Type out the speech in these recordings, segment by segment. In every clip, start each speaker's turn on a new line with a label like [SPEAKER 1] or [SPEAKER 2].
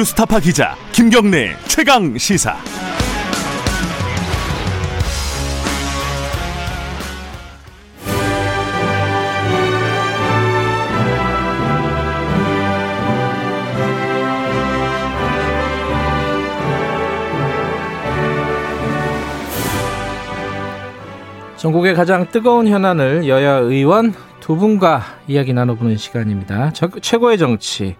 [SPEAKER 1] 뉴스타파 기자 김경래 최강 시사.
[SPEAKER 2] 전국의 가장 뜨거운 현안을 여야 의원 두 분과 이야기 나눠보는 시간입니다. 저, 최고의 정치.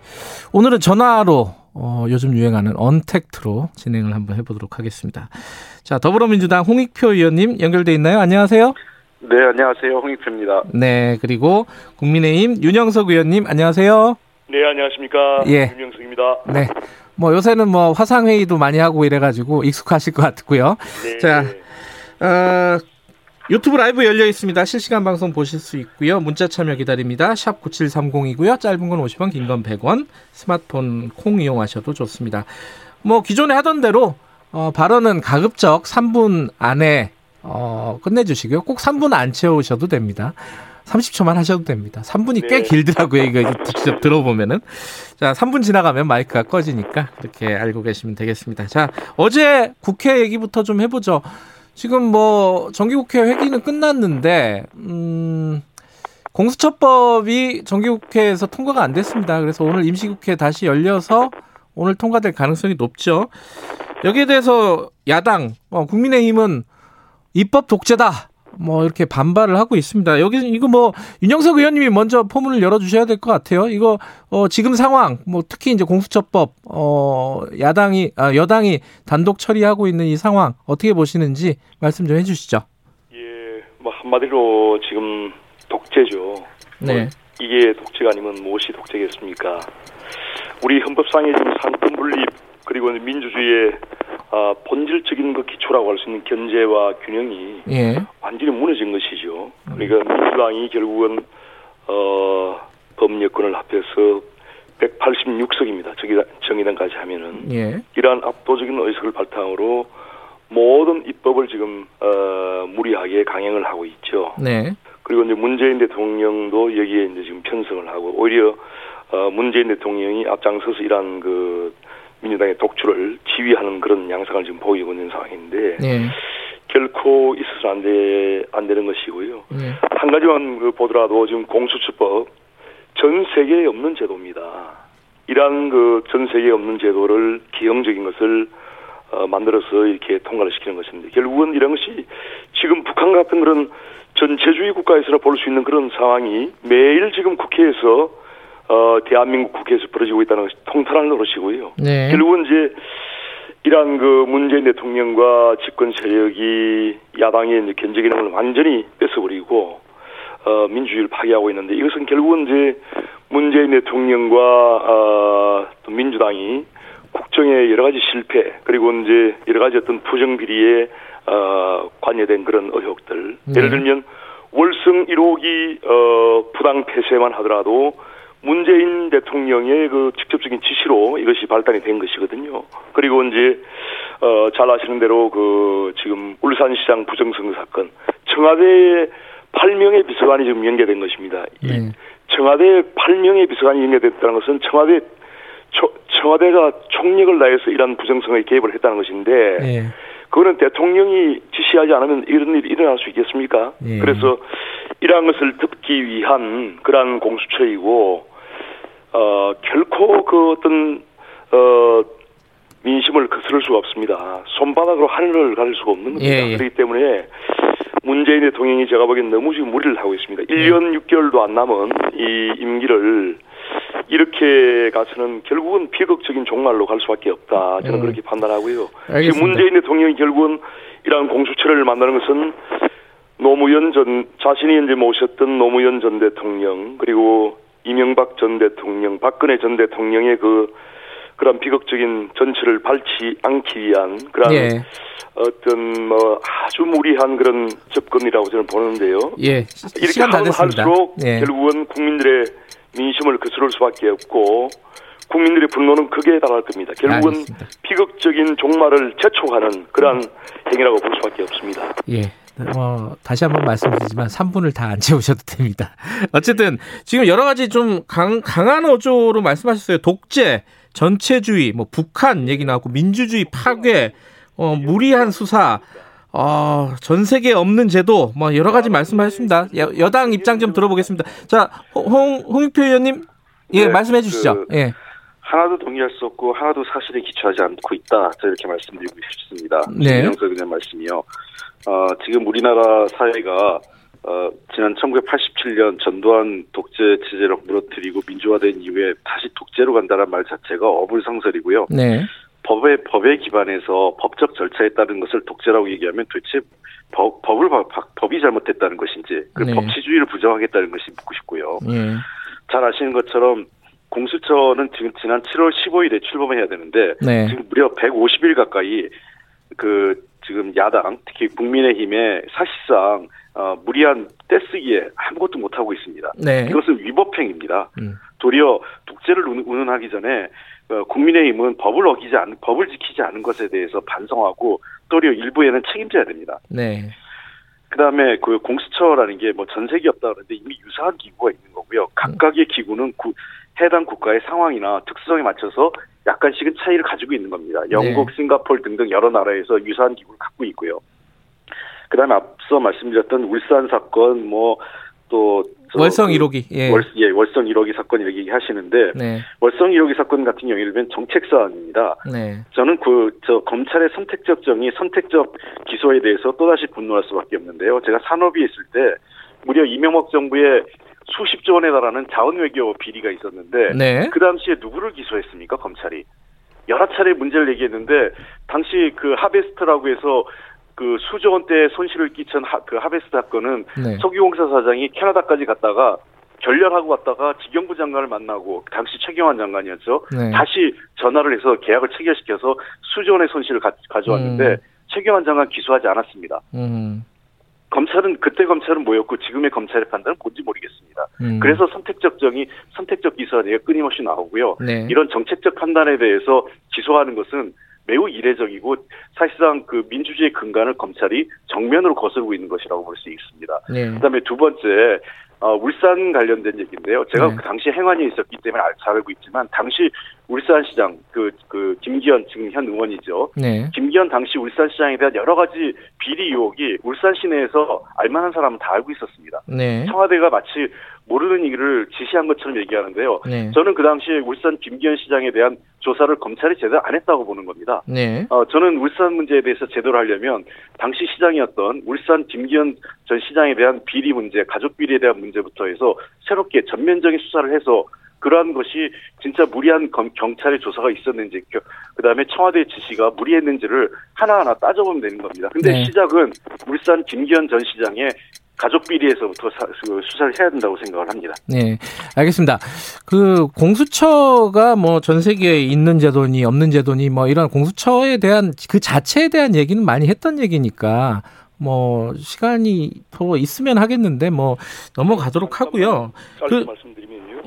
[SPEAKER 2] 오늘은 전화로 어, 요즘 유행하는 언택트로 진행을 한번 해보도록 하겠습니다. 자, 더불어민주당 홍익표 의원님 연결돼 있나요? 안녕하세요.
[SPEAKER 3] 네, 안녕하세요. 홍익표입니다.
[SPEAKER 2] 네, 그리고 국민의힘 윤영석 의원님 안녕하세요.
[SPEAKER 3] 네, 안녕하십니까.
[SPEAKER 2] 예.
[SPEAKER 3] 윤영석입니다.
[SPEAKER 2] 네. 뭐 요새는 뭐 화상 회의도 많이 하고 이래가지고 익숙하실 것 같고요.
[SPEAKER 3] 네.
[SPEAKER 2] 자, 어, 유튜브 라이브 열려 있습니다. 실시간 방송 보실 수 있고요. 문자 참여 기다립니다. 샵 9730이고요. 짧은 건 50원, 긴 건 100원. 스마트폰 콩 이용하셔도 좋습니다. 뭐 기존에 하던 대로 어, 발언은 가급적 3분 안에 어, 끝내주시고요. 꼭 3분 안 채우셔도 됩니다. 30초만 하셔도 됩니다. 3분이 꽤
[SPEAKER 3] 네.
[SPEAKER 2] 길더라고요. 이거 직접 들어보면은. 자, 3분 지나가면 마이크가 꺼지니까 그렇게 알고 계시면 되겠습니다. 자, 어제 국회 얘기부터 좀 해보죠. 지금 뭐 정기국회 회기는 끝났는데 음 공수처법이 정기국회에서 통과가 안 됐습니다. 그래서 오늘 임시국회 다시 열려서 오늘 통과될 가능성이 높죠. 여기에 대해서 야당 어, 국민의힘은 입법 독재다. 뭐 이렇게 반발을 하고 있습니다. 여기 이거 뭐 윤영석 의원님이 먼저 포문을 열어 주셔야 될 것 같아요. 이거 어 지금 상황 뭐 특히 이제 공수처법 어 야당이 아, 여당이 단독 처리하고 있는 이 상황 어떻게 보시는지 말씀 좀 해 주시죠.
[SPEAKER 3] 예, 뭐 한마디로 지금 독재죠.
[SPEAKER 2] 네.
[SPEAKER 3] 뭐 이게 독재가 아니면 무엇이 독재겠습니까? 우리 헌법상의 지금 삼권 분립 그리고 민주주의의 아, 본질적인 그 기초라고 할 수 있는 견제와 균형이
[SPEAKER 2] 예.
[SPEAKER 3] 완전히 무너진 것이죠. 그러니까 민주당이 결국은 어, 법여권을 합해서 186석입니다. 정의당, 정의당까지 하면은
[SPEAKER 2] 예.
[SPEAKER 3] 이러한 압도적인 의석을 바탕으로 모든 입법을 지금 어, 무리하게 강행을 하고 있죠.
[SPEAKER 2] 네.
[SPEAKER 3] 그리고 이제 문재인 대통령도 여기에 이제 지금 편성을 하고 오히려 어, 문재인 대통령이 앞장서서 이러한 그 민주당의 독주를 지휘하는 그런 양상을 지금 보이고 있는 상황인데
[SPEAKER 2] 예.
[SPEAKER 3] 결코 있어서는 안, 돼, 안 되는 것이고요.
[SPEAKER 2] 예.
[SPEAKER 3] 한 가지만 그 보더라도 지금 공수처법 전 세계에 없는 제도입니다. 이러한 그 전 세계에 없는 제도를 기형적인 것을 어, 만들어서 이렇게 통과를 시키는 것인데 결국은 이런 것이 지금 북한 같은 그런 전체주의 국가에서나 볼 수 있는 그런 상황이 매일 지금 국회에서 어, 대한민국 국회에서 벌어지고 있다는 것이 통탄할 노릇이고요.
[SPEAKER 2] 네.
[SPEAKER 3] 결국은 이제 이러한 그 문재인 대통령과 집권 세력이 야당의 이제 견제 기능을 완전히 뺏어버리고 어, 민주주의를 파괴하고 있는데 이것은 결국은 이제 문재인 대통령과 어, 또 민주당이 국정의 여러 가지 실패 그리고 이제 여러 가지 어떤 부정 비리에 어, 관여된 그런 의혹들
[SPEAKER 2] 네.
[SPEAKER 3] 예를 들면 월성 1호기 어, 부당 폐쇄만 하더라도 문재인 대통령의 그 직접적인 지시로 이것이 발단이 된 것이거든요. 그리고 이제 어, 잘 아시는 대로 그 지금 울산시장 부정선거 사건 청와대에 8명의 비서관이 지금 연계된 것입니다. 이
[SPEAKER 2] 네.
[SPEAKER 3] 청와대 8명의 비서관이 연계됐다는 것은 청와대 초- 청와대가 총력을 다해서 이러한 부정선거에 개입을 했다는 것인데
[SPEAKER 2] 예.
[SPEAKER 3] 그거는 대통령이 지시하지 않으면 이런 일이 일어날 수 있겠습니까?
[SPEAKER 2] 예.
[SPEAKER 3] 그래서 이러한 것을 덮기 위한 그러한 공수처이고 어 결코 그 어떤 어 민심을 거스를 수가 없습니다. 손바닥으로 하늘을 가릴 수가 없는 겁니다.
[SPEAKER 2] 예, 예.
[SPEAKER 3] 그렇기 때문에 문재인 대통령이 제가 보기엔 너무 지금 무리를 하고 있습니다. 1년 6개월도 안 남은 이 임기를 이렇게 가서는 결국은 비극적인 종말로 갈 수밖에 없다. 저는
[SPEAKER 2] 음.
[SPEAKER 3] 그렇게 판단하고요.
[SPEAKER 2] 알겠습니다.
[SPEAKER 3] 지금 문재인 대통령이 결국은 이러한 공수처를 만드는 것은 노무현 전 자신이 이제 모셨던 노무현 전 대통령 그리고 이명박 전 대통령, 박근혜 전 대통령의 그 그런 비극적인 전치를 밟지 않기 위한 그런
[SPEAKER 2] 예.
[SPEAKER 3] 어떤 뭐 아주 무리한 그런 접근이라고 저는 보는데요.
[SPEAKER 2] 예.
[SPEAKER 3] 이렇게 하면. 할수록
[SPEAKER 2] 예.
[SPEAKER 3] 결국은 국민들의 민심을 거스를 수밖에 없고 국민들의 분노는 극에 달할 겁니다. 결국은
[SPEAKER 2] 알겠습니다.
[SPEAKER 3] 비극적인 종말을 재촉하는 그러한 행위라고 볼 수밖에 없습니다.
[SPEAKER 2] 예. 어, 다시 한번 말씀드리지만 3분을 다 안 채우셔도 됩니다. 어쨌든 지금 여러 가지 좀 강, 강한 어조로 말씀하셨어요. 독재, 전체주의, 뭐 북한 얘기 나왔고 민주주의 파괴, 어, 무리한 수사, 어, 전 세계에 없는 제도, 뭐 여러 가지 말씀하셨습니다. 여, 여당 입장 좀 들어보겠습니다. 자, 홍 홍익표 의원님, 예,
[SPEAKER 4] 네,
[SPEAKER 2] 말씀해 주시죠.
[SPEAKER 4] 그-
[SPEAKER 2] 예,
[SPEAKER 4] 하나도 동의할 수 없고 하나도 사실에 기초하지 않고 있다. 저 이렇게 말씀드리고 싶습니다.
[SPEAKER 2] 네.
[SPEAKER 4] 의원 말씀이요. 어, 지금 우리나라 사회가 어, 지난 1987년 전두환 독재 체제를 무너뜨리고 민주화된 이후에 다시 독재로 간다는 말 자체가 어불성설이고요.
[SPEAKER 2] 네,
[SPEAKER 4] 법에 법에 기반해서 법적 절차에 따른 것을 독재라고 얘기하면 도대체 법, 법을 법이 잘못했다는 것인지 그
[SPEAKER 2] 네.
[SPEAKER 4] 법치주의를 부정하겠다는 것이 묻고 싶고요.
[SPEAKER 2] 예,
[SPEAKER 4] 잘 아시는 것처럼 공수처는 지금 지난 7월 15일에 출범을 해야 되는데
[SPEAKER 2] 네,
[SPEAKER 4] 지금 무려 150일 가까이 그 지금 야당 특히 국민의힘에 사실상 어, 무리한 떼쓰기에 아무것도 못 하고 있습니다.
[SPEAKER 2] 네,
[SPEAKER 4] 이것은 위법행입니다.
[SPEAKER 2] 음.
[SPEAKER 4] 도리어 독재를 운- 운운하기 전에 어, 국민의힘은 법을 어기지 않, 법을 지키지 않은 것에 대해서 반성하고 도리어 일부에는 책임져야 됩니다.
[SPEAKER 2] 네,
[SPEAKER 4] 그다음에 그 공수처라는 게 뭐 전 세계 없다 그러는데 이미 유사한 기구가 있는 거고요. 각각의 기구는 구- 해당 국가의 상황이나 특수성에 맞춰서 약간씩은 차이를 가지고 있는 겁니다. 영국,
[SPEAKER 2] 네.
[SPEAKER 4] 싱가포르 등등 여러 나라에서 유사한 기구를 갖고 있고요. 그다음에 앞서 말씀드렸던 울산 사건 뭐또
[SPEAKER 2] 월성 1호기, 예,
[SPEAKER 4] 월, 예, 월성 1호기 사건 이렇게 얘기하시는데
[SPEAKER 2] 네,
[SPEAKER 4] 월성 1호기 사건 같은 경우에는 정책 사안입니다.
[SPEAKER 2] 네,
[SPEAKER 4] 저는 그 저 검찰의 선택적 정의, 선택적 기소에 대해서 또다시 분노할 수밖에 없는데요. 제가 산업위에 있을 때 무려 이명박 정부의 수십조 원에 달하는 자원 외교 비리가 있었는데
[SPEAKER 2] 네,
[SPEAKER 4] 그 당시에 누구를 기소했습니까 검찰이 여러 차례 문제를 얘기했는데 당시 그 하베스트라고 해서 그 수조 원대 손실을 끼친 하, 그 하베스트 사건은
[SPEAKER 2] 네,
[SPEAKER 4] 석유공사 사장이 캐나다까지 갔다가 결렬하고 왔다가 지경부 장관을 만나고 당시 최경환 장관이었죠.
[SPEAKER 2] 네.
[SPEAKER 4] 다시 전화를 해서 계약을 체결시켜서 수조 원의 손실을 가, 져왔는데
[SPEAKER 2] 음.
[SPEAKER 4] 최경환 장관 기소하지 않았습니다.
[SPEAKER 2] 음,
[SPEAKER 4] 검찰은 그때 검찰은 뭐였고 지금의 검찰의 판단은 뭔지 모르겠습니다.
[SPEAKER 2] 음.
[SPEAKER 4] 그래서 선택적 정의, 선택적 기소가 끊임없이 나오고요.
[SPEAKER 2] 네,
[SPEAKER 4] 이런 정책적 판단에 대해서 기소하는 것은 매우 이례적이고 사실상 그 민주주의 근간을 검찰이 정면으로 거스르고 있는 것이라고 볼 수 있습니다.
[SPEAKER 2] 네,
[SPEAKER 4] 그다음에 두 번째 어, 울산 관련된 얘기인데요. 제가
[SPEAKER 2] 네.
[SPEAKER 4] 그 당시 행안위에 있었기 때문에 알- 잘 알고 있지만 당시 울산시장 그 그 김기현 지금 현 의원이죠.
[SPEAKER 2] 네,
[SPEAKER 4] 김기현 당시 울산시장에 대한 여러 가지 비리 의혹이 울산 시내에서 알만한 사람은 다 알고 있었습니다.
[SPEAKER 2] 네,
[SPEAKER 4] 청와대가 마치 모르는 일을 지시한 것처럼 얘기하는데요.
[SPEAKER 2] 네,
[SPEAKER 4] 저는 그 당시에 울산 김기현 시장에 대한 조사를 검찰이 제대로 안 했다고 보는 겁니다.
[SPEAKER 2] 네,
[SPEAKER 4] 어, 저는 울산 문제에 대해서 제대로 하려면 당시 시장이었던 울산 김기현 전 시장에 대한 비리 문제, 가족 비리에 대한 문제부터 해서 새롭게 전면적인 수사를 해서 그러한 것이 진짜 무리한 검- 경찰의 조사가 있었는지, 그 다음에 청와대 지시가 무리했는지를 하나하나 따져보면 되는 겁니다. 근데
[SPEAKER 2] 네.
[SPEAKER 4] 시작은 울산 김기현 전 시장의 가족 비리에서부터 수사를 해야 된다고 생각을 합니다.
[SPEAKER 2] 네, 알겠습니다. 그 공수처가 뭐 전 세계에 있는 제도니 없는 제도니 뭐 이런 공수처에 대한 그 자체에 대한 얘기는 많이 했던 얘기니까 뭐 시간이 더 있으면 하겠는데 뭐 넘어가도록 하고요. 그-.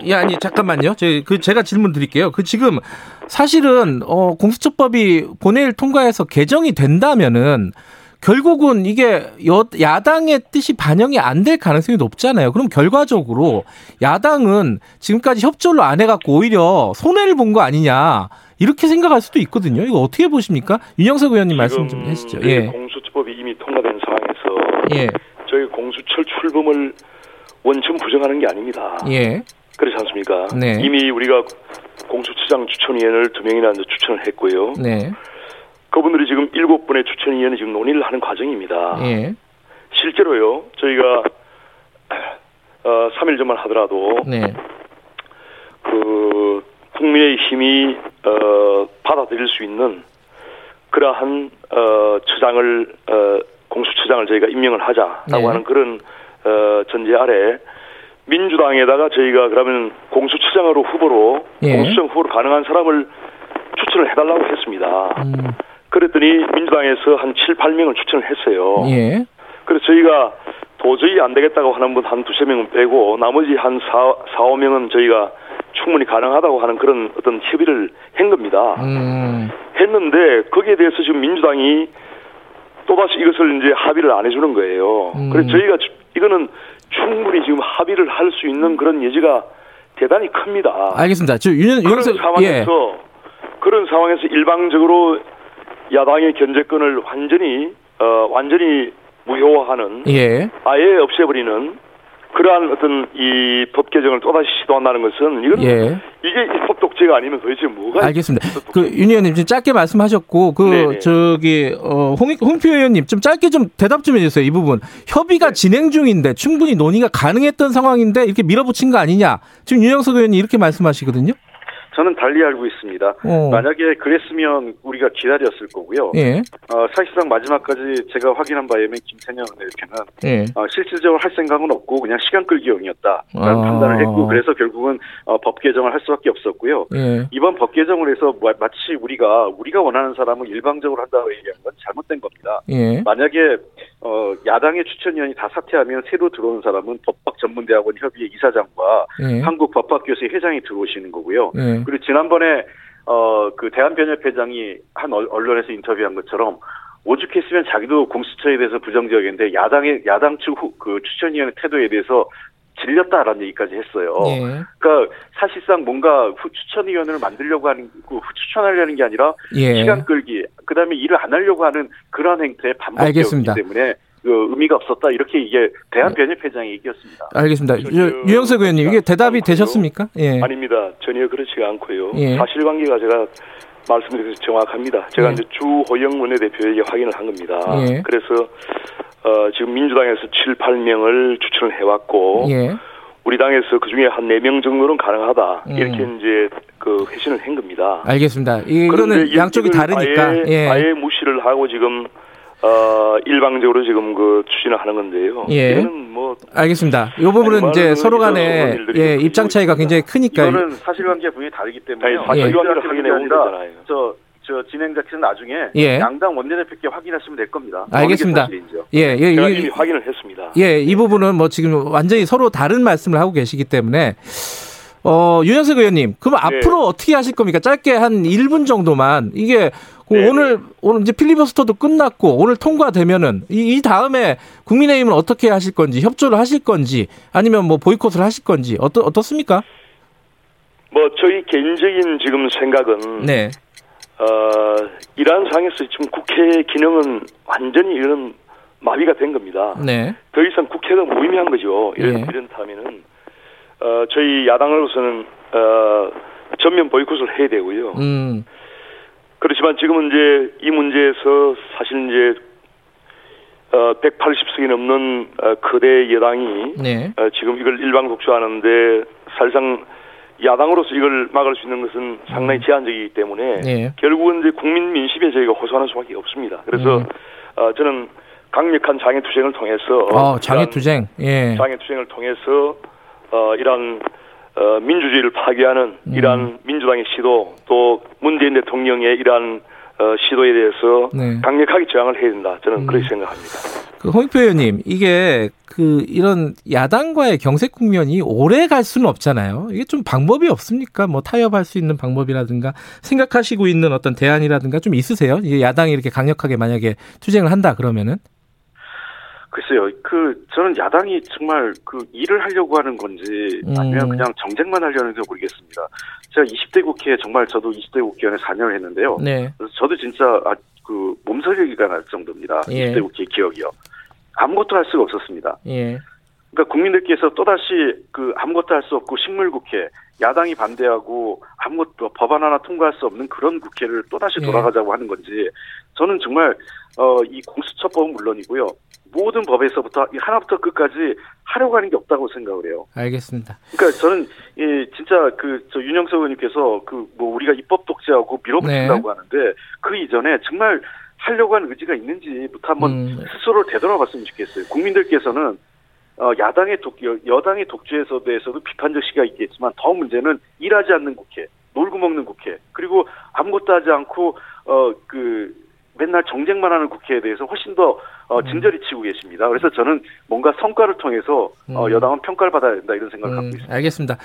[SPEAKER 2] 예, 아니 잠깐만요. 제, 그 제가 질문 드릴게요. 그 지금 사실은 어 공수처법이 본회의를 통과해서 개정이 된다면은 결국은 이게 여, 야당의 뜻이 반영이 안 될 가능성이 높잖아요. 그럼 결과적으로 야당은 지금까지 협조를 안 해갖고 오히려 손해를 본 거 아니냐 이렇게 생각할 수도 있거든요. 이거 어떻게 보십니까? 윤영석 의원님 말씀 좀 해주시죠. 예,
[SPEAKER 3] 공수처법이 이미 통과된 상황에서
[SPEAKER 2] 예,
[SPEAKER 3] 저희 공수처 출범을 원천 부정하는 게 아닙니다.
[SPEAKER 2] 예,
[SPEAKER 3] 그렇지 않습니까?
[SPEAKER 2] 네.
[SPEAKER 3] 이미 우리가 공수처장 추천위원을 두 명이나 추천을 했고요.
[SPEAKER 2] 네,
[SPEAKER 3] 그분들이 지금 일곱 분의 추천위원이 지금 논의를 하는 과정입니다.
[SPEAKER 2] 예,
[SPEAKER 3] 실제로요, 저희가 어, 3일 전만 하더라도
[SPEAKER 2] 네,
[SPEAKER 3] 그 국민의 힘이 어, 받아들일 수 있는 그러한 어, 처장을 어, 공수처장을 저희가 임명을 하자라고
[SPEAKER 2] 네.
[SPEAKER 3] 하는 그런 어, 전제 아래 민주당에다가 저희가 그러면 공수처장으로 후보로
[SPEAKER 2] 예.
[SPEAKER 3] 공수처장 후보로 가능한 사람을 추천을 해달라고 했습니다.
[SPEAKER 2] 음,
[SPEAKER 3] 그랬더니 민주당에서 한 7, 8명을 추천을 했어요.
[SPEAKER 2] 예,
[SPEAKER 3] 그래서 저희가 도저히 안 되겠다고 하는 분 한 두세 명은 빼고 나머지 한 4, 4, 5명은 저희가 충분히 가능하다고 하는 그런 어떤 협의를 한 겁니다.
[SPEAKER 2] 음,
[SPEAKER 3] 했는데 거기에 대해서 지금 민주당이 또다시 이것을 이제 합의를 안 해주는 거예요.
[SPEAKER 2] 음.
[SPEAKER 3] 그래서 저희가 주- 이거는 충분히 지금 합의를 할 수 있는 그런 여지가 대단히 큽니다.
[SPEAKER 2] 알겠습니다. 저 윤,
[SPEAKER 3] 그런
[SPEAKER 2] 윤영석 예.
[SPEAKER 3] 상황에서 그런 상황에서 일방적으로 야당의 견제권을 완전히 어 완전히 무효화하는
[SPEAKER 2] 예.
[SPEAKER 3] 아예 없애버리는 그러한 어떤 이 법 개정을 또다시 시도한다는 것은 이건
[SPEAKER 2] 예.
[SPEAKER 3] 이게 입법 독재가 아니면 도대체 뭐가
[SPEAKER 2] 알겠습니다.
[SPEAKER 3] 입법
[SPEAKER 2] 그
[SPEAKER 3] 독재?
[SPEAKER 2] 윤 의원님 좀 짧게 말씀하셨고 그
[SPEAKER 3] 네네.
[SPEAKER 2] 저기 어 홍, 홍표 의원님 좀 짧게 좀 대답 좀 해주세요. 이 부분 협의가
[SPEAKER 3] 네.
[SPEAKER 2] 진행 중인데 충분히 논의가 가능했던 상황인데 이렇게 밀어붙인 거 아니냐? 지금 윤영석 의원이 이렇게 말씀하시거든요.
[SPEAKER 4] 저는 달리 알고 있습니다.
[SPEAKER 2] 어.
[SPEAKER 4] 만약에 그랬으면 우리가 기다렸을 거고요.
[SPEAKER 2] 예.
[SPEAKER 4] 어, 사실상 마지막까지 제가 확인한 바에 의하면 김태년 대표는
[SPEAKER 2] 예.
[SPEAKER 4] 어, 실질적으로 할 생각은 없고 그냥 시간 끌기용이었다라는
[SPEAKER 2] 아.
[SPEAKER 4] 판단을 했고 그래서 결국은 어, 법 개정을 할 수밖에 없었고요.
[SPEAKER 2] 예.
[SPEAKER 4] 이번 법 개정을 해서 마- 마치 우리가 우리가 원하는 사람을 일방적으로 한다고 얘기한 건 잘못된 겁니다.
[SPEAKER 2] 예.
[SPEAKER 4] 만약에 어, 야당의 추천위원이 다 사퇴하면 새로 들어온 사람은 법학 전문대학원 협의회 이사장과
[SPEAKER 2] 예.
[SPEAKER 4] 한국 법학교수의 회장이 들어오시는 거고요.
[SPEAKER 2] 예.
[SPEAKER 4] 그리고 지난번에 어, 그 대한변협회장이 한 언- 언론에서 인터뷰한 것처럼 오죽했으면 자기도 공수처에 대해서 부정적인데 야당의 야당 측 그 추천위원회 태도에 대해서 질렸다라는 얘기까지 했어요.
[SPEAKER 2] 예.
[SPEAKER 4] 그러니까 사실상 뭔가 후 추천위원회를 만들려고 하는 그 추천하려는 게 아니라
[SPEAKER 2] 예.
[SPEAKER 4] 시간 끌기, 그다음에 일을 안 하려고 하는 그러한 행태의 반복이었기. 때문에 그 의미가 없었다 이렇게 이게 대한변협회장의 얘기였습니다.
[SPEAKER 2] 알겠습니다. 유- 유영석 의원님 이게 대답이
[SPEAKER 3] 않고요.
[SPEAKER 2] 되셨습니까? 예.
[SPEAKER 3] 아닙니다. 전혀 그렇지가 않고요.
[SPEAKER 2] 예.
[SPEAKER 3] 사실관계가 제가 말씀드려서 정확합니다. 제가
[SPEAKER 2] 예.
[SPEAKER 3] 이제 주호영 원내대표에게 확인을 한 겁니다.
[SPEAKER 2] 예.
[SPEAKER 3] 그래서 어, 지금 민주당에서 7, 8명을 추천을 해왔고
[SPEAKER 2] 예.
[SPEAKER 3] 우리 당에서 그 중에 한 4명 정도는 가능하다.
[SPEAKER 2] 음.
[SPEAKER 3] 이렇게 이제 그 회신을 한 겁니다.
[SPEAKER 2] 알겠습니다. 이거는
[SPEAKER 3] 이-
[SPEAKER 2] 양쪽이 다르니까.
[SPEAKER 3] 아예,
[SPEAKER 2] 예.
[SPEAKER 3] 아예 무시를 하고 지금 어, 일방적으로 지금 그 추진을 하는 건데요.
[SPEAKER 2] 예.
[SPEAKER 3] 뭐
[SPEAKER 2] 알겠습니다. 이 부분은 이제 서로 간에 예, 입장 차이가 굉장히 크니까
[SPEAKER 4] 이거는 사실관계 부분이 다르기 때문에
[SPEAKER 3] 아니, 사실관계를
[SPEAKER 4] 저희들한테
[SPEAKER 3] 확인해
[SPEAKER 4] 문제
[SPEAKER 3] 온
[SPEAKER 4] 아니라
[SPEAKER 3] 거잖아요.
[SPEAKER 4] 저, 저 진행자께서 나중에
[SPEAKER 2] 예.
[SPEAKER 4] 양당 원내대표께 확인하시면 될 겁니다.
[SPEAKER 2] 알겠습니다. 예, 예,
[SPEAKER 3] 제가
[SPEAKER 2] 예,
[SPEAKER 3] 이미 확인을 했습니다.
[SPEAKER 2] 예, 이 부분은 뭐 지금 완전히 서로 다른 말씀을 하고 계시기 때문에 어, 윤영석 의원님, 그럼
[SPEAKER 3] 네.
[SPEAKER 2] 앞으로 어떻게 하실 겁니까? 짧게 한 1분 정도만 이게 그
[SPEAKER 3] 네,
[SPEAKER 2] 오늘 오늘 이제 필리버스터도 끝났고 오늘 통과되면은 이, 이 다음에 국민의힘은 어떻게 하실 건지 협조를 하실 건지 아니면 뭐 보이콧을 하실 건지 어떠 어떻습니까?
[SPEAKER 3] 뭐 저희 개인적인 지금 생각은
[SPEAKER 2] 네.
[SPEAKER 3] 어, 이러한 상황에서 지금 국회의 기능은 완전히 이런 마비가 된 겁니다.
[SPEAKER 2] 네.
[SPEAKER 3] 더 이상 국회가 무의미한 거죠. 이런,
[SPEAKER 2] 예.
[SPEAKER 3] 이런다면은 어, 저희 야당으로서는 어, 전면 보이콧을 해야 되고요.
[SPEAKER 2] 음.
[SPEAKER 3] 그렇지만 지금은 이제 이 문제에서 사실 이제 어, 180석이 넘는 어, 거대 여당이
[SPEAKER 2] 네.
[SPEAKER 3] 어, 지금 이걸 일방 독주하는데 사실상 야당으로서 이걸 막을 수 있는 것은 상당히 제한적이기 때문에
[SPEAKER 2] 예.
[SPEAKER 3] 결국은 이제 국민 민심에 저희가 호소하는 수밖에 없습니다. 그래서
[SPEAKER 2] 음.
[SPEAKER 3] 어, 저는 강력한 장애 투쟁을 통해서
[SPEAKER 2] 어, 장애
[SPEAKER 3] 이러한
[SPEAKER 2] 투쟁. 예.
[SPEAKER 3] 장애 투쟁을 통해서 어, 이런 어, 민주주의를 파괴하는
[SPEAKER 2] 음.
[SPEAKER 3] 이러한 민주당의 시도 또 문재인 대통령의 이러한 어, 시도에 대해서
[SPEAKER 2] 네.
[SPEAKER 3] 강력하게 저항을 해야 된다. 저는
[SPEAKER 2] 음.
[SPEAKER 3] 그렇게 생각합니다.
[SPEAKER 2] 그 홍익표 의원님, 이게 그 이런 야당과의 경색 국면이 오래 갈 수는 없잖아요. 이게 좀 방법이 없습니까? 뭐 타협할 수 있는 방법이라든가 생각하시고 있는 어떤 대안이라든가 좀 있으세요? 이게 야당이 이렇게 강력하게 만약에 투쟁을 한다 그러면은
[SPEAKER 4] 글쎄요, 그 저는 야당이 정말 그 일을 하려고 하는 건지 아니면
[SPEAKER 2] 음.
[SPEAKER 4] 그냥 정쟁만 하려는지 모르겠습니다. 제가 20대 국회에 정말 저도 20대 국회의원에 4년을 했는데요.
[SPEAKER 2] 네,
[SPEAKER 4] 그래서 저도 진짜 아, 그 몸서리기가 날 정도입니다.
[SPEAKER 2] 예.
[SPEAKER 4] 20대 국회 기억이요. 아무것도 할 수가 없었습니다.
[SPEAKER 2] 예,
[SPEAKER 4] 그러니까 국민들께서 또다시 그 아무것도 할 수 없고 식물 국회, 야당이 반대하고 아무것도 법안 하나 통과할 수 없는 그런 국회를 또다시
[SPEAKER 2] 예.
[SPEAKER 4] 돌아가자고 하는 건지 저는 정말 어, 이 공수처법은 물론이고요. 모든 법에서부터 이 하나부터 끝까지 하려고 하는 게 없다고 생각을 해요.
[SPEAKER 2] 알겠습니다.
[SPEAKER 4] 그러니까 저는 이 진짜 그 저 윤영석 의원님께서 그 뭐 우리가 입법 독재하고 밀어붙인다고
[SPEAKER 2] 네.
[SPEAKER 4] 하는데 그 이전에 정말 하려고 하는 의지가 있는지부터 한번
[SPEAKER 2] 음.
[SPEAKER 4] 스스로를 되돌아봤으면 좋겠어요. 국민들께서는 어, 야당의 독, 여- 여당의 독재에서 대해서도 비판적 시각이 있겠지만 더 문제는 일하지 않는 국회, 놀고 먹는 국회, 그리고 아무것도 하지 않고 어 그 맨날 정쟁만 하는 국회에 대해서 훨씬 더 어, 진절이 치고 계십니다. 그래서 저는 뭔가 성과를 통해서 어,
[SPEAKER 2] 음.
[SPEAKER 4] 여당은 평가를 받아야 된다 이런 생각을 갖고
[SPEAKER 2] 음,
[SPEAKER 4] 있습니다.
[SPEAKER 2] 알겠습니다.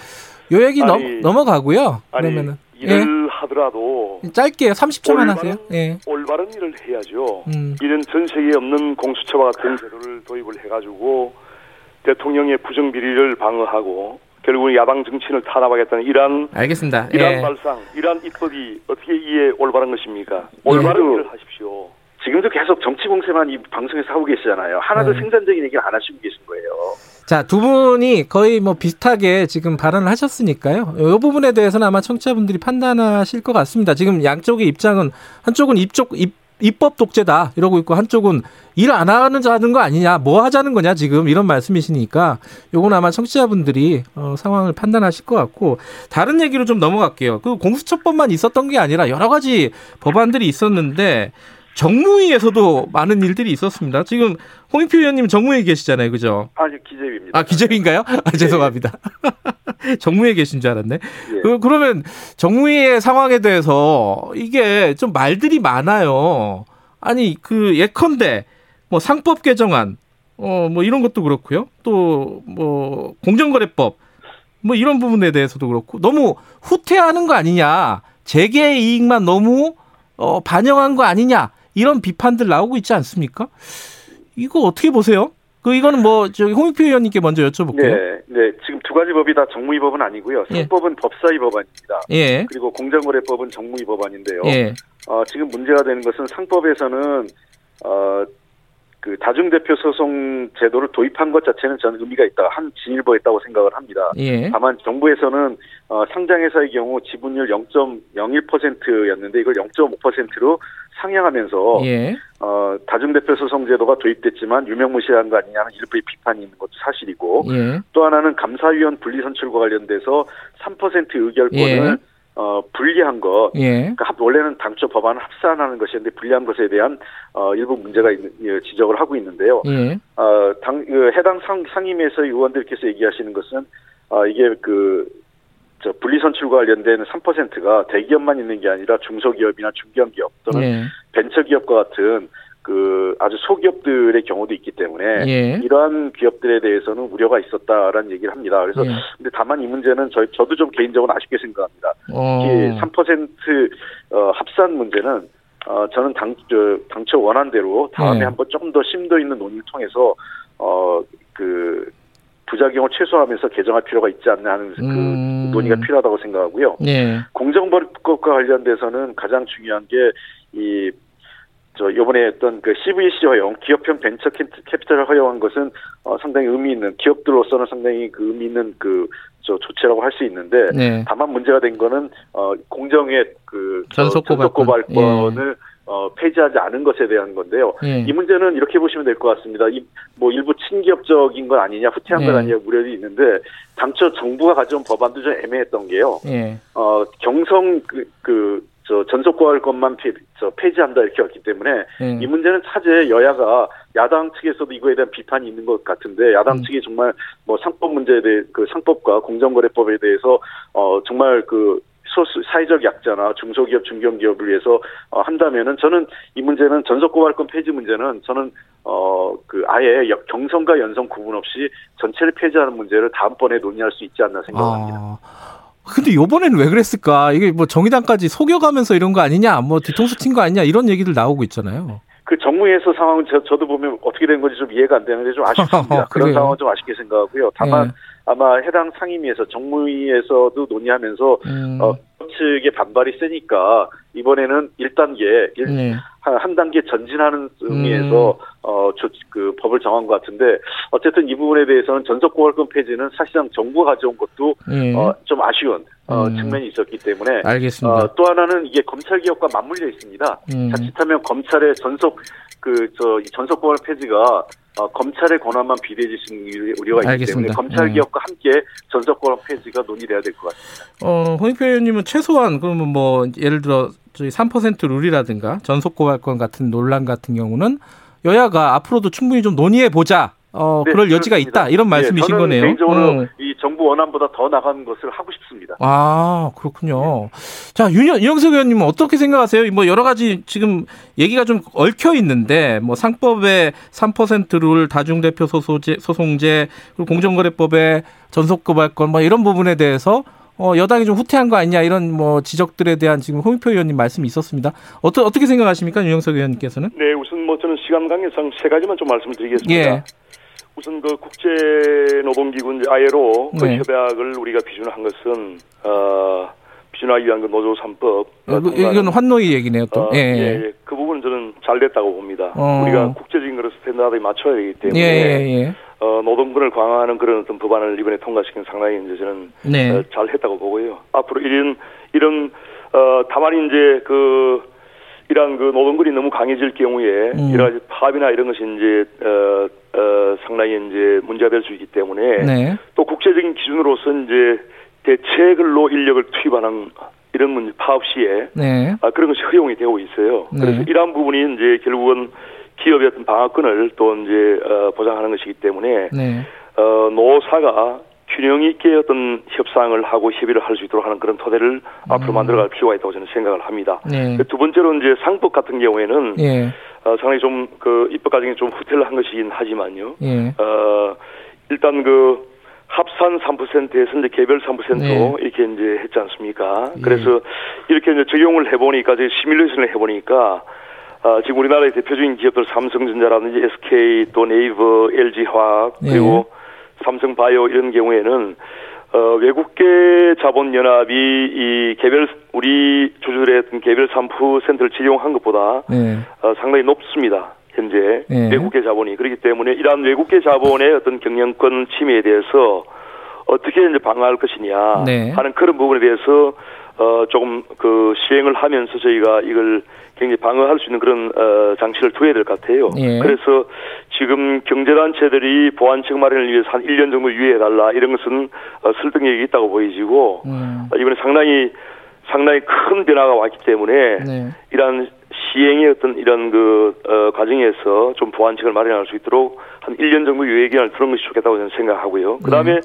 [SPEAKER 2] 요 얘기 넘,
[SPEAKER 3] 아니,
[SPEAKER 2] 넘 어가고요.
[SPEAKER 3] 아니
[SPEAKER 2] 그러면은
[SPEAKER 3] 일을 하더라도
[SPEAKER 2] 예, 짧게요. 30초만
[SPEAKER 3] 올바른-
[SPEAKER 2] 하세요. 예.
[SPEAKER 3] 올바른 일을 해야죠.
[SPEAKER 2] 음.
[SPEAKER 3] 이런 전 세계에 없는 공수처와 같은 제도를 도입을 해가지고 대통령의 부정 비리를 방어하고 결국은 야당 정치인을 탄압하겠다는 이러한
[SPEAKER 2] 알겠습니다.
[SPEAKER 3] 이러한
[SPEAKER 2] 예.
[SPEAKER 3] 발상, 이러한 입법이 어떻게 이해 올바른 것입니까? 올바른
[SPEAKER 4] 예.
[SPEAKER 3] 일을 하십시오.
[SPEAKER 4] 지금도 계속 정치 공세만 이 방송에서 하고 계시잖아요. 하나도
[SPEAKER 2] 네.
[SPEAKER 4] 생산적인 얘기를 안 하시고 계신 거예요.
[SPEAKER 2] 자, 두 분이 거의 뭐 비슷하게 지금 발언을 하셨으니까요. 이 부분에 대해서는 아마 청취자분들이 판단하실 것 같습니다. 지금 양쪽의 입장은 한쪽은 입쪽 입 입법 독재다 이러고 있고 한쪽은 일 안 하는 자는 거 아니냐 뭐 하자는 거냐 지금 이런 말씀이시니까 요건 아마 청취자분들이 어, 상황을 판단하실 것 같고 다른 얘기로 좀 넘어갈게요. 그 공수처법만 있었던 게 아니라 여러 가지 법안들이 있었는데 정무위에서도 많은 일들이 있었습니다 지금 홍익표 의원님 정무위에 계시잖아요 그죠
[SPEAKER 4] 아니 기재위입니다.
[SPEAKER 2] 아 기재위인가요? 아, 죄송합니다. 정무위에 계신 줄 알았네.
[SPEAKER 4] 예.
[SPEAKER 2] 그, 그러면 정무위의 상황에 대해서 이게 좀 말들이 많아요. 아니 그 예컨대 뭐 상법 개정안 어 뭐 이런 것도 그렇고요. 또 뭐 공정거래법 뭐 이런 부분에 대해서도 그렇고 너무 후퇴하는 거 아니냐. 재계 이익만 너무 어 반영한 거 아니냐. 이런 비판들 나오고 있지 않습니까? 이거 어떻게 보세요? 그 이거는 뭐 저기 홍익표 의원님께 먼저 여쭤볼게요.
[SPEAKER 4] 네, 네. 지금 두 가지 법이 다 정무위 법은 아니고요.
[SPEAKER 2] 예.
[SPEAKER 4] 상법은 법사위 법안입니다.
[SPEAKER 2] 예.
[SPEAKER 4] 그리고 공정거래법은 정무위 법안인데요.
[SPEAKER 2] 예.
[SPEAKER 4] 어, 지금 문제가 되는 것은 상법에서는 어, 그 다중대표 소송 제도를 도입한 것 자체는 저는 의미가 있다. 한 진일보 했다고 생각을 합니다.
[SPEAKER 2] 예.
[SPEAKER 4] 다만 정부에서는 어, 상장회사의 경우 지분율 0.01%였는데 이걸 0.5%로 상향하면서
[SPEAKER 2] 예.
[SPEAKER 4] 어, 다중대표 소송 제도가 도입됐지만 유명무실한 거 아니냐는 일부의 비판이 있는 것도 사실이고
[SPEAKER 2] 예.
[SPEAKER 4] 또 하나는 감사위원 분리선출과 관련돼서 3% 의결권을
[SPEAKER 2] 예.
[SPEAKER 4] 어, 분리한 것
[SPEAKER 2] 예.
[SPEAKER 4] 그러니까 합- 원래는 당초 법안을 합산하는 것이었는데 불리한 것에 대한 어, 일부 문제가 있는, 예, 지적을 하고 있는데요.
[SPEAKER 2] 예.
[SPEAKER 4] 어, 당, 그 해당 상, 상임위에서 의원들께서 얘기하시는 것은 어, 이게 그 저 분리선출과 관련된 3%가 대기업만 있는 게 아니라 중소기업이나 중견기업 또는
[SPEAKER 2] 예.
[SPEAKER 4] 벤처기업과 같은 그 아주 소기업들의 경우도 있기 때문에
[SPEAKER 2] 예.
[SPEAKER 4] 이러한 기업들에 대해서는 우려가 있었다라는 얘기를 합니다. 그래서
[SPEAKER 2] 예.
[SPEAKER 4] 근데 다만 이 문제는 저희 저도 좀 개인적으로 아쉽게 생각합니다.
[SPEAKER 2] 어.
[SPEAKER 4] 특히 3% 어, 합산 문제는 어, 저는 당, 저, 당초 원한 대로 다음에
[SPEAKER 2] 네.
[SPEAKER 4] 한번 조금 더 심도 있는 논의를 통해서 어, 그 부작용을 최소화하면서 개정할 필요가 있지 않나 하는 그
[SPEAKER 2] 음.
[SPEAKER 4] 논의가 필요하다고 생각하고요.
[SPEAKER 2] 예.
[SPEAKER 4] 공정거래법과 관련돼서는 가장 중요한 게이 저 요번에 했던 그 CVC 허용, 기업형 벤처 캐- 캐피탈을 허용한 것은 어, 상당히 의미 있는 기업들로서는 상당히 그 의미 있는 그 저 조치라고 할 수 있는데
[SPEAKER 2] 네.
[SPEAKER 4] 다만 문제가 된 거는 어 공정의 그
[SPEAKER 2] 전속 고발권.
[SPEAKER 4] 고발권을 어 폐지하지 않은 것에 대한 건데요.
[SPEAKER 2] 예.
[SPEAKER 4] 이 문제는 이렇게 보시면 될 것 같습니다. 이 뭐 일부 친기업적인 건 아니냐, 후퇴한 건
[SPEAKER 2] 네.
[SPEAKER 4] 아니냐 우려도 있는데 당초 정부가 가져온 법안도 좀 애매했던 게요.
[SPEAKER 2] 예.
[SPEAKER 4] 어 경성 그, 그, 저 전속고할것만 폐, 저 폐지한다 이렇게 왔기 때문에
[SPEAKER 2] 예.
[SPEAKER 4] 이 문제는 차제 여야가 야당 측에서도 이거에 대한 비판이 있는 것 같은데 야당
[SPEAKER 2] 음.
[SPEAKER 4] 측이 정말 뭐 상법 문제에 대해 그 상법과 공정거래법에 대해서 어 정말 그 소수 사회적 약자나 중소기업 중견기업을 위해서 어, 한다면은 저는 이 문제는 전속 고발권 폐지 문제는 저는 어 그 아예 역- 경성과 연성 구분 없이 전체를 폐지하는 문제를 다음번에 논의할 수 있지 않나 생각합니다.
[SPEAKER 2] 아. 근데 요번에는 왜 그랬을까? 이게 뭐 정의당까지 속여가면서 이런 거 아니냐? 뭐 뒤통수 튄거 아니냐? 이런 얘기들 나오고 있잖아요.
[SPEAKER 4] 그 정무에서 상황은 저, 저도 보면 어떻게 된 건지 좀 이해가 안 되는데 좀 아쉽습니다. 그런
[SPEAKER 2] 그래요?
[SPEAKER 4] 상황은 좀 아쉽게 생각하고요. 다만
[SPEAKER 2] 예.
[SPEAKER 4] 아마 해당 상임위에서 정무위에서도 논의하면서
[SPEAKER 2] 음.
[SPEAKER 4] 어, 측의 반발이 세니까 이번에는 1단계 일,
[SPEAKER 2] 네.
[SPEAKER 4] 한, 한 단계 전진하는 의미에서
[SPEAKER 2] 음.
[SPEAKER 4] 어, 조, 그 법을 정한 것 같은데 어쨌든 이 부분에 대해서는 전속고발권 폐지는 사실상 정부가 가져온 것도
[SPEAKER 2] 예.
[SPEAKER 4] 어, 좀 아쉬운 어,
[SPEAKER 2] 음.
[SPEAKER 4] 측면이 있었기 때문에
[SPEAKER 2] 알겠습니다.
[SPEAKER 4] 어, 또 하나는 이게 검찰 개혁과 맞물려 있습니다.
[SPEAKER 2] 음.
[SPEAKER 4] 자칫하면 검찰의 전속 그 저 전속고발 폐지가 어, 검찰의 권한만 비대해질 수 있는 우려가 있기
[SPEAKER 2] 알겠습니다.
[SPEAKER 4] 때문에 검찰
[SPEAKER 2] 네.
[SPEAKER 4] 개혁과 함께 전속고발 폐지가 논의돼야 될 것 같습니다.
[SPEAKER 2] 어, 홍익표 의원님은 최소한 그러면 뭐 예를 들어 저희 3% 룰이라든가 전속 고발권 같은 논란 같은 경우는 여야가 앞으로도 충분히 좀 논의해 보자. 어,
[SPEAKER 4] 네,
[SPEAKER 2] 그럴 여지가
[SPEAKER 4] 그렇습니다.
[SPEAKER 2] 있다. 이런 말씀이신
[SPEAKER 4] 예, 저는
[SPEAKER 2] 거네요.
[SPEAKER 4] 개인적으로
[SPEAKER 2] 어.
[SPEAKER 4] 이 정부 원안보다 더 나가는 것을 하고 싶습니다.
[SPEAKER 2] 아, 그렇군요. 자, 윤, 윤영석 의원님은 어떻게 생각하세요? 뭐 여러 가지 지금 얘기가 좀 얽혀 있는데 뭐 상법의 3%룰 다중대표 소소제, 소송제 그리고 공정거래법의 전속고발권 뭐 이런 부분에 대해서 어, 여당이 좀 후퇴한 거 아니냐 이런 뭐 지적들에 대한 지금 홍익표 의원님 말씀이 있었습니다. 어떠, 어떻게 생각하십니까? 윤영석 의원님께서는?
[SPEAKER 3] 네, 우선 뭐 저는 시간 관계상 세 가지만 좀 말씀을 드리겠습니다.
[SPEAKER 2] 예.
[SPEAKER 3] 우선 그 국제 노동기구 ILO 그
[SPEAKER 2] 네.
[SPEAKER 3] 협약을 우리가 비준한 것은 어, 비준하기 위한 그 노조 3법
[SPEAKER 2] 어, 그, 이건 환노위 얘기네요 또.
[SPEAKER 3] 어,
[SPEAKER 2] 예,
[SPEAKER 3] 예,
[SPEAKER 2] 예.
[SPEAKER 3] 예. 그 부분은 저는 잘 됐다고 봅니다.
[SPEAKER 2] 어.
[SPEAKER 3] 우리가 국제적인 그런 standard에 맞춰야 되기
[SPEAKER 2] 예,
[SPEAKER 3] 때문에
[SPEAKER 2] 예, 예.
[SPEAKER 3] 어, 노동권을 강화하는 그런 어떤 법안을 이번에 통과시킨 상당히 이제 저는
[SPEAKER 2] 네.
[SPEAKER 3] 어, 잘 했다고 보고요. 앞으로 이런 이런 어, 다만 이제 그 이러한 그 노동권이 너무 강해질 경우에
[SPEAKER 2] 음.
[SPEAKER 3] 여러 가지 파업이나 이런 것이 이제 어, 어, 상당히 이제 문제가 될수 있기 때문에
[SPEAKER 2] 네.
[SPEAKER 3] 또 국제적인 기준으로서 이제 대체 근로 인력을 투입하는 이런 문제 파업 시에
[SPEAKER 2] 네.
[SPEAKER 3] 아, 그런 것이 허용이 되고 있어요.
[SPEAKER 2] 네.
[SPEAKER 3] 그래서 이러한 부분이 이제 결국은 기업의 어떤 방어권을 또 이제 어, 보장하는 것이기 때문에
[SPEAKER 2] 네.
[SPEAKER 3] 어, 노사가 균형 있게 어떤 협상을 하고 협의를 할 수 있도록 하는 그런 토대를 앞으로 만들어갈 필요가 있다고 저는 생각을 합니다.
[SPEAKER 2] 음. 네.
[SPEAKER 3] 두 번째로 이제 상법 같은 경우에는
[SPEAKER 2] 예.
[SPEAKER 3] 어, 상당히 좀 그 입법 과정이 좀 후퇴를 한 것이긴 하지만요.
[SPEAKER 2] 예.
[SPEAKER 3] 어, 일단 그 합산 3%에서 이제 개별 3%
[SPEAKER 2] 네.
[SPEAKER 3] 이렇게 이제 했지 않습니까?
[SPEAKER 2] 예.
[SPEAKER 3] 그래서 이렇게 이제 적용을 해보니까, 이제 시뮬레이션을 해보니까, 아, 지금 우리나라의 대표적인 기업들 삼성전자라든지 SK 또 네이버, LG화학
[SPEAKER 2] 예.
[SPEAKER 3] 그리고 삼성바이오 이런 경우에는 어, 외국계 자본연합이 이 개별 우리 주주들의 개별 3%를 적용한 것보다
[SPEAKER 2] 네.
[SPEAKER 3] 어, 상당히 높습니다. 현재
[SPEAKER 2] 예.
[SPEAKER 3] 외국계 자본이 그렇기 때문에 이러한 외국계 자본의 어떤 경영권 침해에 대해서 어떻게 이제 방어할 것이냐
[SPEAKER 2] 네.
[SPEAKER 3] 하는 그런 부분에 대해서 어 조금 그 시행을 하면서 저희가 이걸 굉장히 방어할 수 있는 그런 어 장치를 두어야 될 것 같아요.
[SPEAKER 2] 예.
[SPEAKER 3] 그래서 지금 경제단체들이 보완책 마련을 위해서 한 1년 정도 유예해달라 이런 것은 어, 설득력이 있다고 보이지고
[SPEAKER 2] 음.
[SPEAKER 3] 어, 이번에 상당히 상당히 큰 변화가 왔기 때문에
[SPEAKER 2] 네.
[SPEAKER 3] 이러한 시행의 어떤 이런 그 어, 과정에서 좀 보완책을 마련할 수 있도록 한 1년 정도 유예 기간을 두는 것이 좋겠다고 저는 생각하고요. 그다음에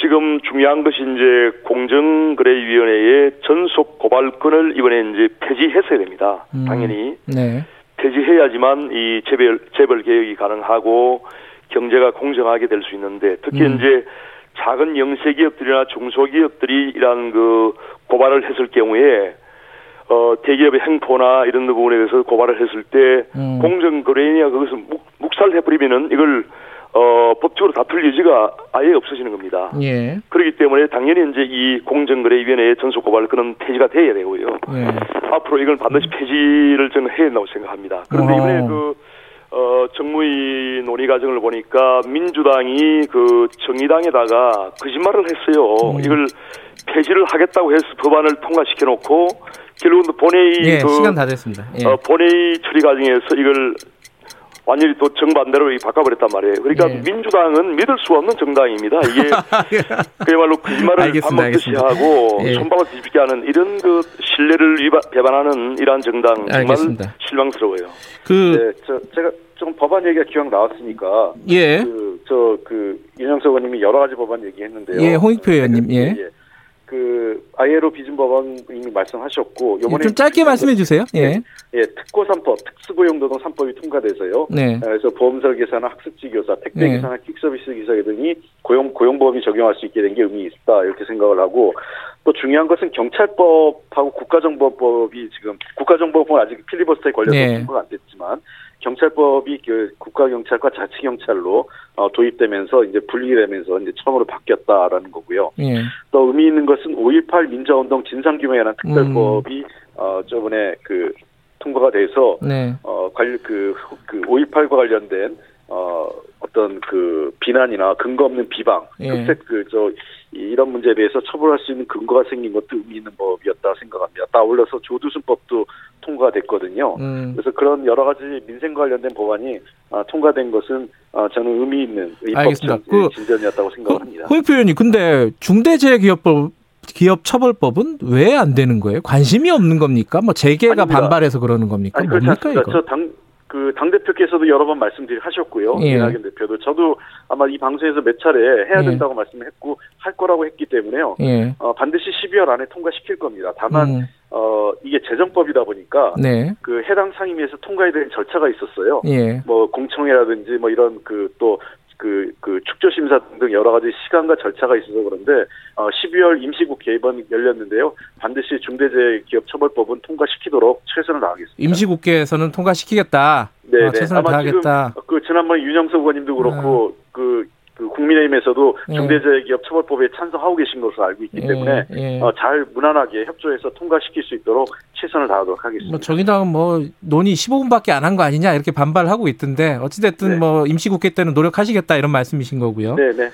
[SPEAKER 3] 지금 중요한 것이 이제 공정거래위원회의 전속 고발권을 이번에 이제 폐지했어야 됩니다.
[SPEAKER 2] 음.
[SPEAKER 3] 당연히
[SPEAKER 2] 네.
[SPEAKER 3] 폐지해야지만 이 재벌 재벌 개혁이 가능하고 경제가 공정하게 될 수 있는데 특히
[SPEAKER 2] 음.
[SPEAKER 3] 이제 작은 영세 기업들이나 중소기업들이 이러한 그 고발을 했을 경우에 어 대기업의 행포나 이런 부분에 대해서 고발을 했을 때
[SPEAKER 2] 음.
[SPEAKER 3] 공정거래위가 그것을 묵, 묵살해버리면은 이걸 어 법적으로 다툴 여지가 아예 없어지는 겁니다.
[SPEAKER 2] 예.
[SPEAKER 3] 그렇기 때문에 당연히 이제 이 공정거래위원회의 전속 고발권은 폐지가 돼야 되고요.
[SPEAKER 2] 예.
[SPEAKER 3] 앞으로 이걸 반드시 폐지를 저는 해야 된다고 생각합니다. 그런데
[SPEAKER 2] 어.
[SPEAKER 3] 이번에 그, 어, 정무위 논의 과정을 보니까 민주당이 그 정의당에다가 거짓말을 했어요.
[SPEAKER 2] 음.
[SPEAKER 3] 이걸 폐지를 하겠다고 해서 법안을 통과시켜 놓고 결국은 본회의
[SPEAKER 2] 예.
[SPEAKER 3] 그
[SPEAKER 2] 시간 다 됐습니다. 예.
[SPEAKER 3] 어, 본회의 처리 과정에서 이걸 완전히 또 정반대로 이 바꿔버렸단 말이에요. 그러니까
[SPEAKER 2] 예.
[SPEAKER 3] 민주당은 믿을 수 없는 정당입니다. 이게 그야말로 거짓말을 반복듯이. 하고
[SPEAKER 2] 예.
[SPEAKER 3] 손방울 뒤집게 하는 이런 그 신뢰를 위반, 배반하는 이러한 정당 정말
[SPEAKER 2] 알겠습니다.
[SPEAKER 3] 실망스러워요.
[SPEAKER 2] 그
[SPEAKER 4] 네, 저 제가 좀 법안 얘기가 기왕 나왔으니까
[SPEAKER 2] 예.
[SPEAKER 4] 그 저그 윤영석 의원님이 여러 가지 법안 얘기했는데요.
[SPEAKER 2] 예, 홍익표 의원님, 예.
[SPEAKER 4] 그 ILO 비준 법안 이미 말씀하셨고
[SPEAKER 2] 예,
[SPEAKER 4] 요번에
[SPEAKER 2] 좀 짧게 말씀해 주세요. 예.
[SPEAKER 4] 예, 특고 3법, 특수고용노동 3법이 통과돼서요.
[SPEAKER 2] 네.
[SPEAKER 4] 그래서 보험설 계사나 학습지 교사, 택배
[SPEAKER 2] 네.
[SPEAKER 4] 기사나 퀵서비스 기사 등이 고용 고용보험이 적용할 수 있게 된 게 의미 있다 이렇게 생각을 하고 또 중요한 것은 경찰법하고 국가정보법이 지금 국가정보법은 아직 필리버스터에 걸려서
[SPEAKER 2] 네.
[SPEAKER 4] 통과가 안 됐지만 경찰법이 그 국가경찰과 자치경찰로 어, 도입되면서 이제 분리되면서 이제 처음으로 바뀌었다라는 거고요.
[SPEAKER 2] 예.
[SPEAKER 4] 또 의미 있는 것은 5.18 민주화운동 진상규명에 관한 특별법이 어, 저번에 그 통과가 돼서
[SPEAKER 2] 네.
[SPEAKER 4] 어, 관련 그, 그 5.18과 관련된 어, 어떤 그 비난이나 근거 없는 비방,
[SPEAKER 2] 예.
[SPEAKER 4] 특색 그저 이런 문제에 대해서 처벌할 수 있는 근거가 생긴 것도 의미 있는 법이었다 생각합니다. 따올려서 조두순법도 통과됐거든요.
[SPEAKER 2] 음.
[SPEAKER 4] 그래서 그런 여러 가지 민생과 관련된 법안이 아, 통과된 것은 아, 저는 의미 있는
[SPEAKER 2] 알겠습니다.
[SPEAKER 4] 입법
[SPEAKER 2] 그-
[SPEAKER 4] 진전이었다고 생각합니다.
[SPEAKER 2] 홍익표 의원님, 근데 중대재해기업법 기업 처벌법은 왜 안 되는 거예요? 관심이 없는 겁니까? 뭐 재계가
[SPEAKER 4] 아닙니다.
[SPEAKER 2] 반발해서 그러는 겁니까?
[SPEAKER 4] 아니 그렇지
[SPEAKER 2] 뭡니까
[SPEAKER 4] 않습니다.
[SPEAKER 2] 이거?
[SPEAKER 4] 저당 그 당 대표께서도 여러 번 말씀드리 하셨고요.
[SPEAKER 2] 예.
[SPEAKER 4] 이낙연 대표도 저도 아마 이 방송에서 몇 차례 해야
[SPEAKER 2] 예.
[SPEAKER 4] 된다고 말씀했고 할 거라고 했기 때문에요.
[SPEAKER 2] 예.
[SPEAKER 4] 어, 반드시 12월 안에 통과시킬 겁니다. 다만
[SPEAKER 2] 음,
[SPEAKER 4] 어, 이게 재정법이다 보니까
[SPEAKER 2] 네.
[SPEAKER 4] 그 해당 상임위에서 통과해야 되는 절차가 있었어요.
[SPEAKER 2] 예.
[SPEAKER 4] 뭐 공청회라든지 뭐 이런 그또 그, 그 축조 심사 등등 여러 가지 시간과 절차가 있어서 그런데 어, 12월 임시국회 이번 열렸는데요. 반드시 중대재해기업처벌법은 통과시키도록 최선을 다하겠습니다.
[SPEAKER 2] 임시국회에서는 통과시키겠다.
[SPEAKER 4] 네,
[SPEAKER 2] 아,
[SPEAKER 4] 네.
[SPEAKER 2] 최선을 다하겠다.
[SPEAKER 4] 지금 그 지난번 윤영석 의원님도 그렇고 그, 그 국민의힘에서도
[SPEAKER 2] 예.
[SPEAKER 4] 중대재해기업 처벌법에 찬성하고 계신 것으로 알고 있기
[SPEAKER 2] 예,
[SPEAKER 4] 때문에
[SPEAKER 2] 예.
[SPEAKER 4] 어, 잘 무난하게 협조해서 통과시킬 수 있도록 최선을 다하도록 하겠습니다.
[SPEAKER 2] 뭐 정의당은 뭐 논의 15분밖에 안 한 거 아니냐 이렇게 반발하고 있던데 어찌됐든
[SPEAKER 4] 네.
[SPEAKER 2] 뭐 임시국회 때는 노력하시겠다 이런 말씀이신 거고요.
[SPEAKER 4] 네, 네.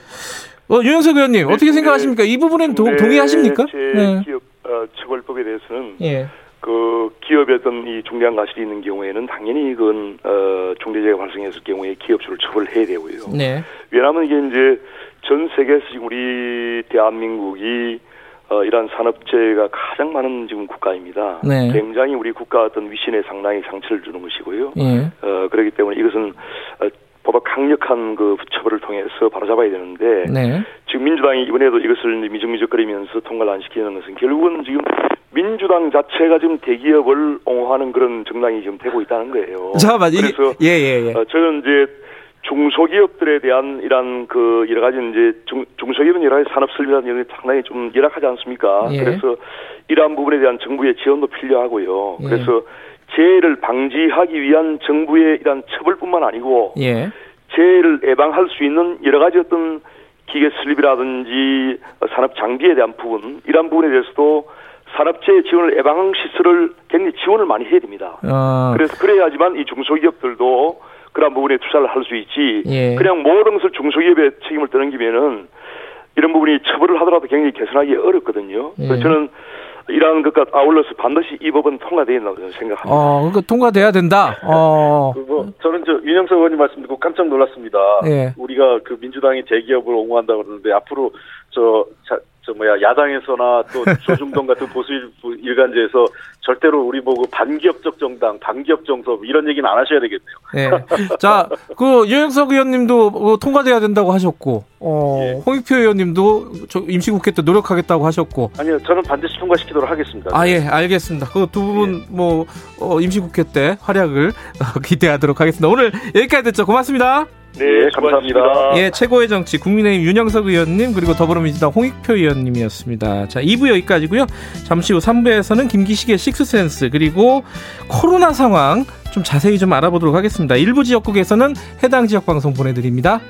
[SPEAKER 2] 어, 유영석 의원님
[SPEAKER 3] 네,
[SPEAKER 2] 어떻게
[SPEAKER 3] 네.
[SPEAKER 2] 생각하십니까? 이 부분은 동, 동의하십니까?
[SPEAKER 3] 제
[SPEAKER 2] 네.
[SPEAKER 3] 기업 어, 처벌법에 대해서는
[SPEAKER 2] 예.
[SPEAKER 3] 그 기업의 어떤 이 중대한 과실이 있는 경우에는 당연히 그건 어, 중대재해가 발생했을 경우에 기업주를 처벌해야 되고요.
[SPEAKER 2] 네.
[SPEAKER 3] 왜냐하면 이게 이제 전 세계에서 지금 우리 대한민국이 어, 이러한 산업재해가 가장 많은 지금 국가입니다.
[SPEAKER 2] 네.
[SPEAKER 3] 굉장히 우리 국가 어떤 위신에 상당히 상처를 주는 것이고요.
[SPEAKER 2] 예.
[SPEAKER 3] 어, 그렇기 때문에 이것은 어, 보다 강력한 그 처벌을 통해서 바로잡아야 되는데
[SPEAKER 2] 네.
[SPEAKER 3] 지금 민주당이 이번에도 이것을 미적미적거리면서 통과를 안 시키는 것은 결국은 지금 민주당 자체가 지금 대기업을 옹호하는 그런 정당이 지금 되고 있다는 거예요.
[SPEAKER 2] 잠깐만
[SPEAKER 3] 그래서
[SPEAKER 2] 예, 예, 예.
[SPEAKER 3] 어, 저는 이제 중소기업들에 대한 이런 그 여러 가지 이제 중, 중소기업은 여러 가지 산업 설비라는 이런 게 상당히 좀 열악하지 않습니까?
[SPEAKER 2] 예.
[SPEAKER 3] 그래서 이러한 부분에 대한 정부의 지원도 필요하고요.
[SPEAKER 2] 예.
[SPEAKER 3] 그래서 재해를 방지하기 위한 정부의 이러한 처벌뿐만 아니고
[SPEAKER 2] 예.
[SPEAKER 3] 재해를 예방할 수 있는 여러 가지 어떤 기계 설비라든지 산업 장비에 대한 부분 이러한 부분에 대해서도 산업재해 지원을 예방 시설을 굉장히 지원을 많이 해야 됩니다.
[SPEAKER 2] 어,
[SPEAKER 3] 그래서 그래야지만 이 중소기업들도 그런 부분에 투자를 할 수 있지.
[SPEAKER 2] 예.
[SPEAKER 3] 그냥 모든 것을 중소기업의 책임을 떠넘기면은 이런 부분이 처벌을 하더라도 굉장히 개선하기 어렵거든요.
[SPEAKER 2] 예.
[SPEAKER 3] 그래서 저는 이러한 것과 아울러서 반드시 이 법은 통과되어야 된다고 저는 생각합니다.
[SPEAKER 2] 어, 그러니까 통과돼야 된다. 어.
[SPEAKER 4] 그뭐 저는 저 윤영석 의원님 말씀 듣고 깜짝 놀랐습니다.
[SPEAKER 2] 예.
[SPEAKER 4] 우리가 그 민주당이 대기업을 옹호한다 그러는데 앞으로 저, 자, 저 뭐야 야당에서나 또 조중동 같은 보수 일- 일간지에서 절대로 우리 보고 반기업적 정당, 반기업 정서 이런 얘기는 안 하셔야 되겠네요.
[SPEAKER 2] 예. 자, 그 유영석 의원님도 뭐 통과돼야 된다고 하셨고, 어,
[SPEAKER 4] 예.
[SPEAKER 2] 홍익표 의원님도 저 임시국회 때 노력하겠다고 하셨고,
[SPEAKER 4] 아니요, 저는 반드시 통과시키도록 하겠습니다.
[SPEAKER 2] 아, 예, 알겠습니다. 그 두 분, 뭐, 어, 임시국회 때 활약을 어, 기대하도록 하겠습니다. 오늘 여기까지 듣죠. 고맙습니다.
[SPEAKER 3] 네,
[SPEAKER 4] 예,
[SPEAKER 3] 감사합니다.
[SPEAKER 2] 예, 최고의 정치, 국민의힘 윤영석 의원님, 그리고 더불어민주당 홍익표 의원님이었습니다. 자, 2부 여기까지고요 잠시 후 3부에서는 김기식의 식스센스, 그리고 코로나 상황 좀 자세히 좀 알아보도록 하겠습니다. 일부 지역국에서는 해당 지역 방송 보내드립니다.